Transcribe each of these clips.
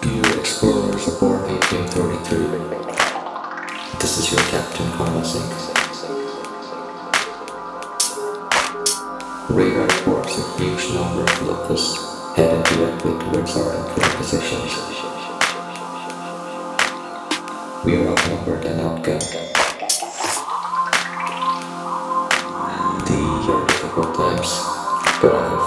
Dear explorers aboard 1833, this is your Captain Carlos. Radar reports a huge number of locusts headed directly towards our entry positions. We are outnumbered and outgunned. These are difficult times, but I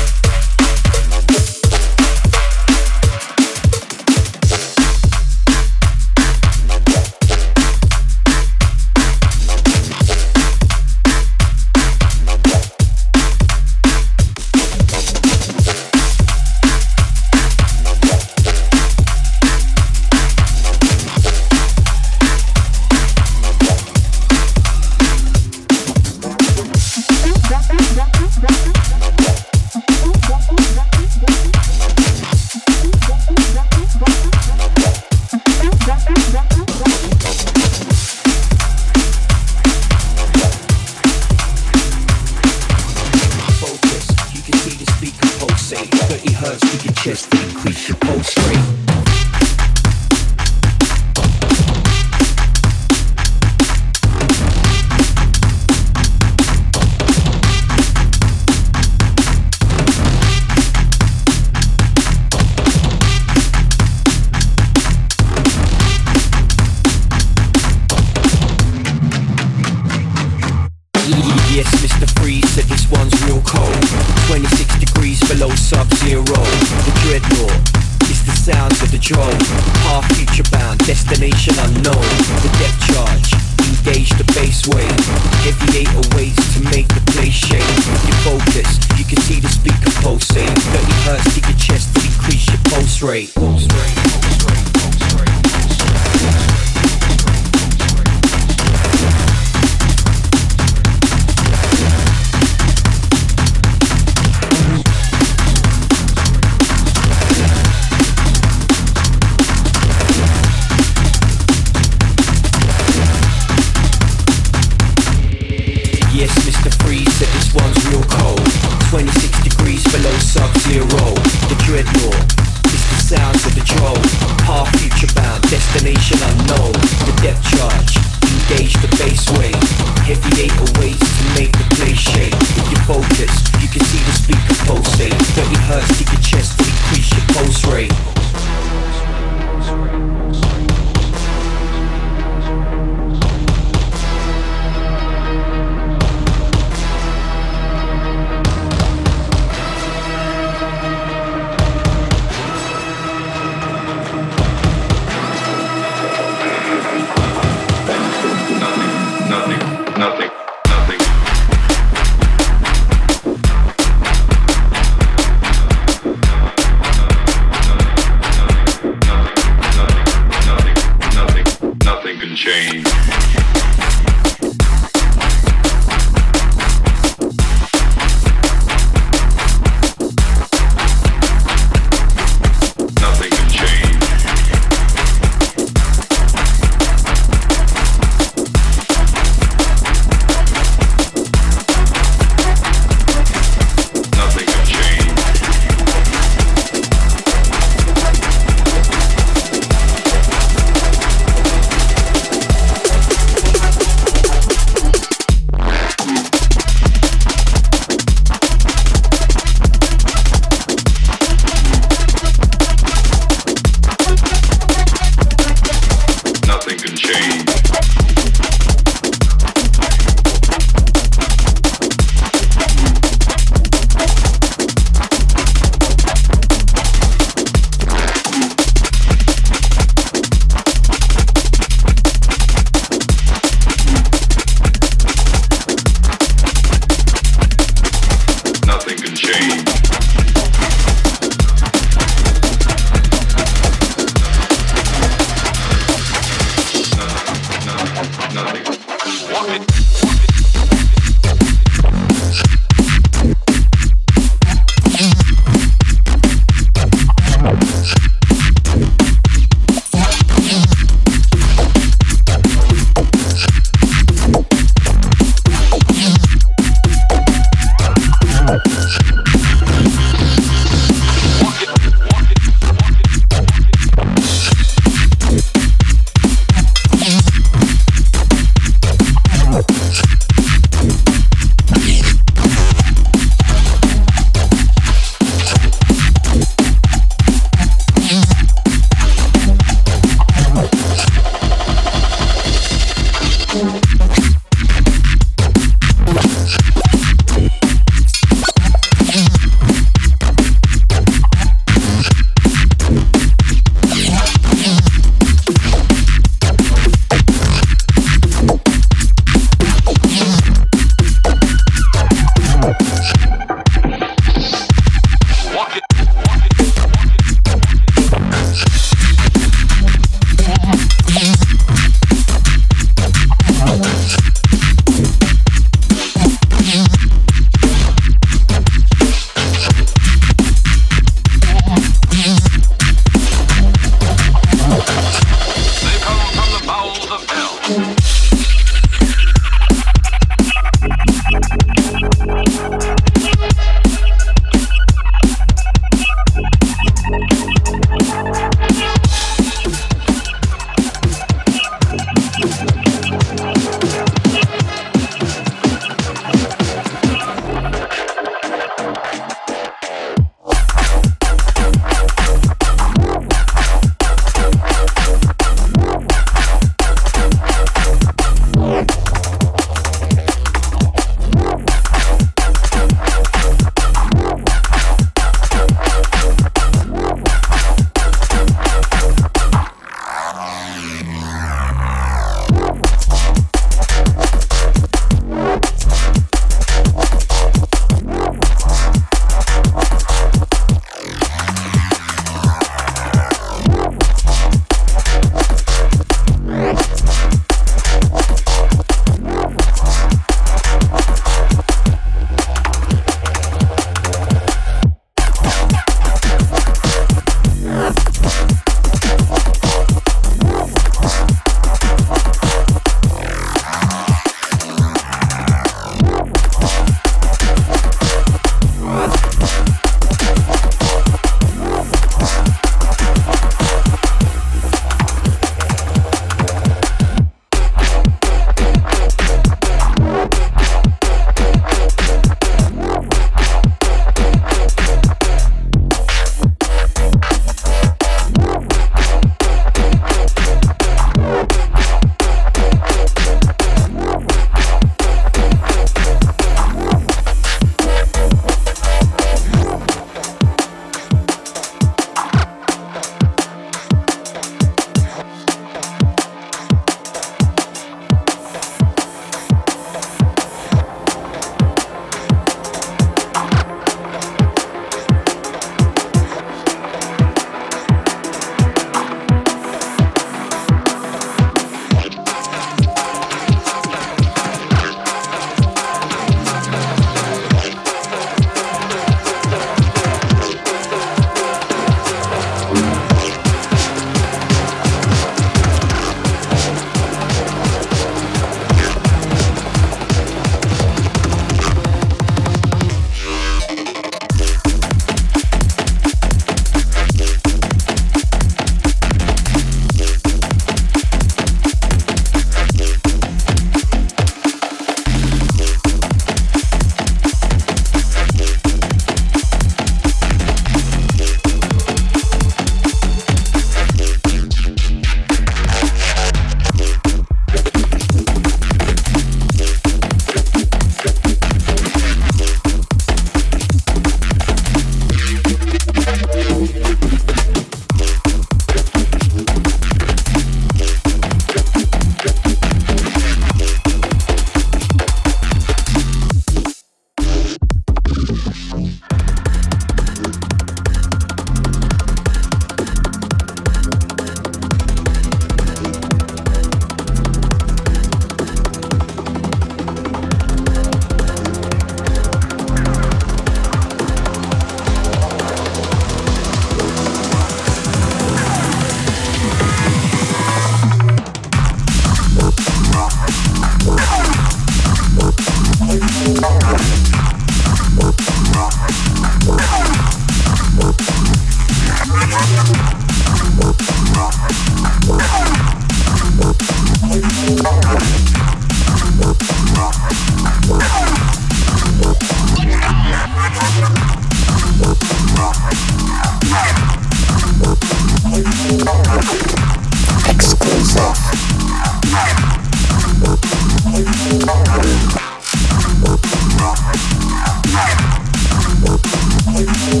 Thank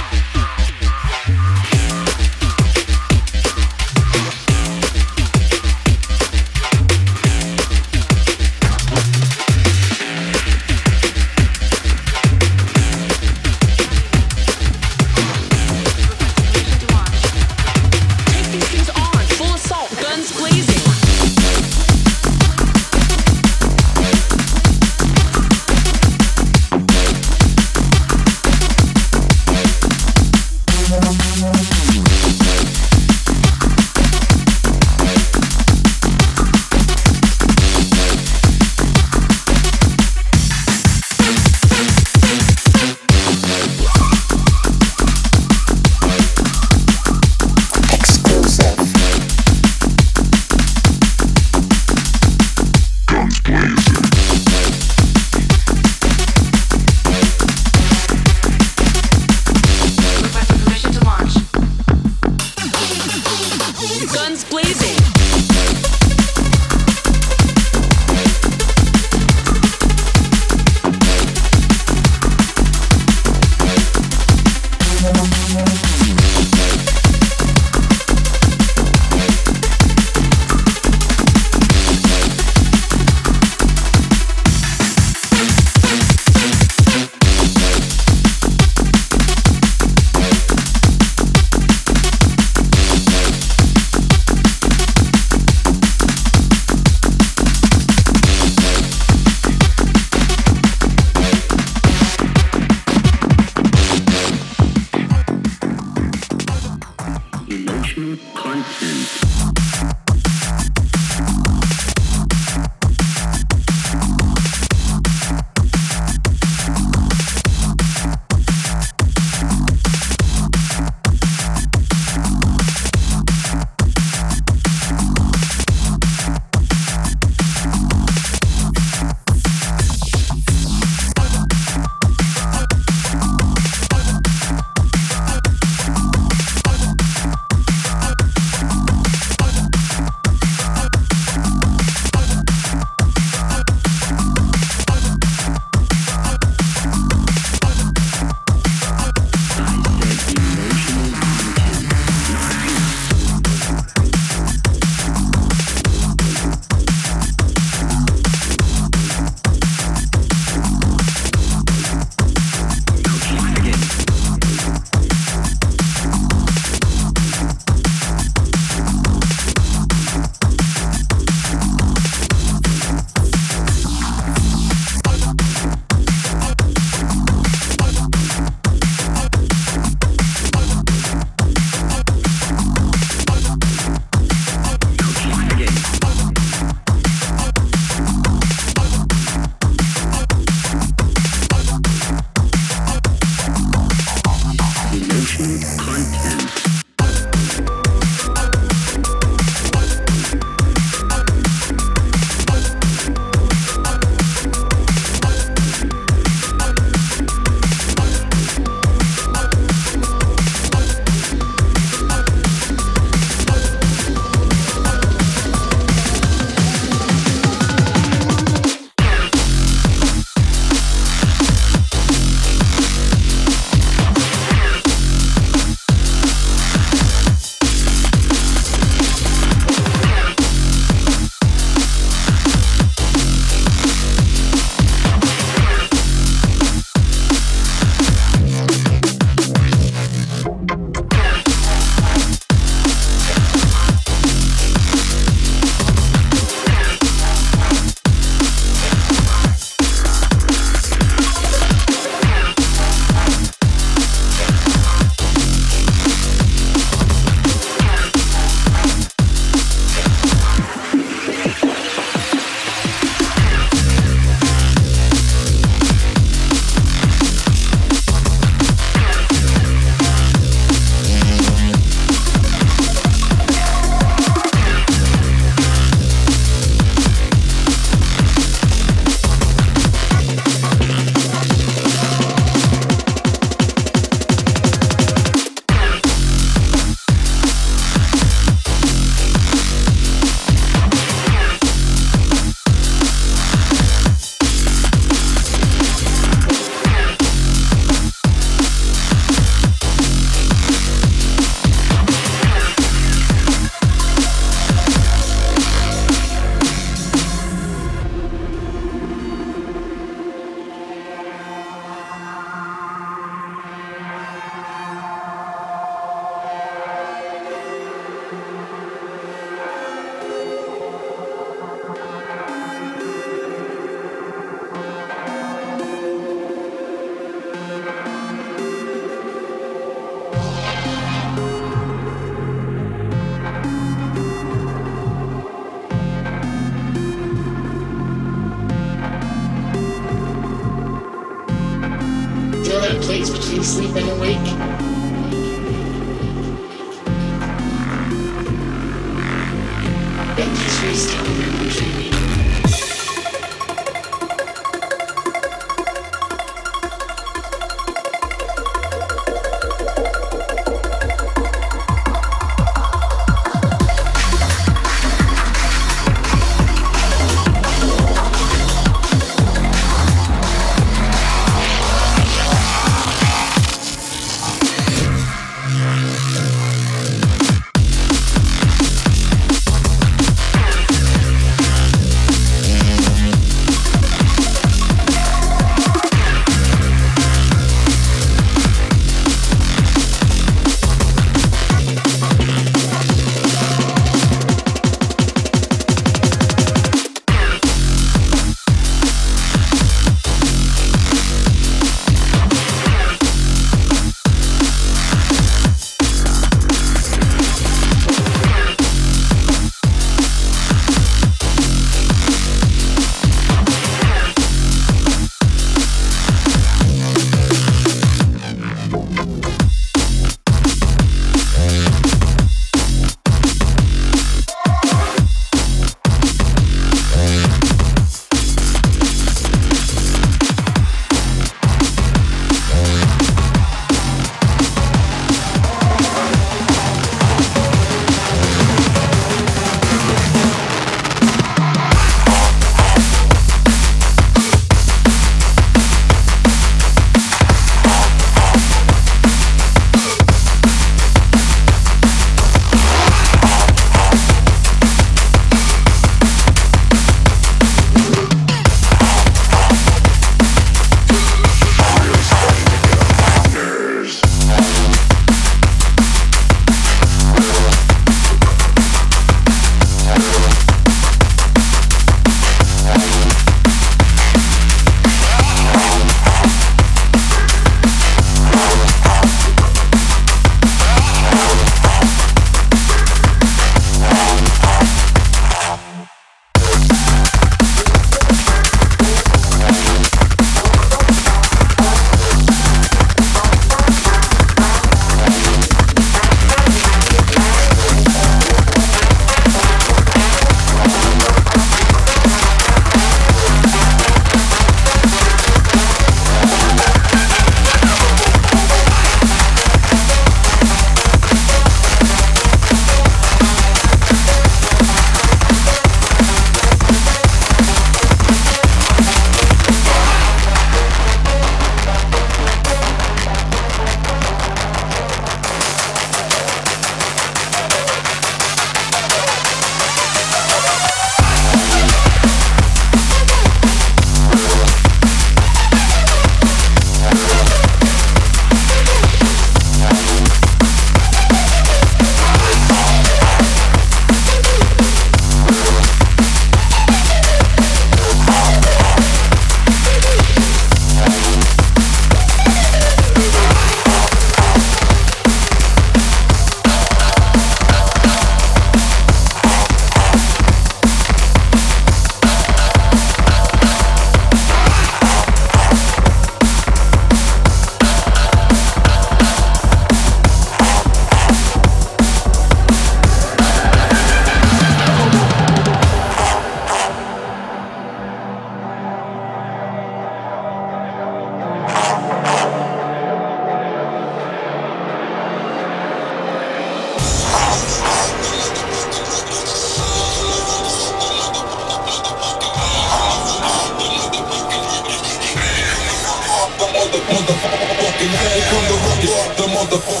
motherfucking head. From the ruckus, the motherfucking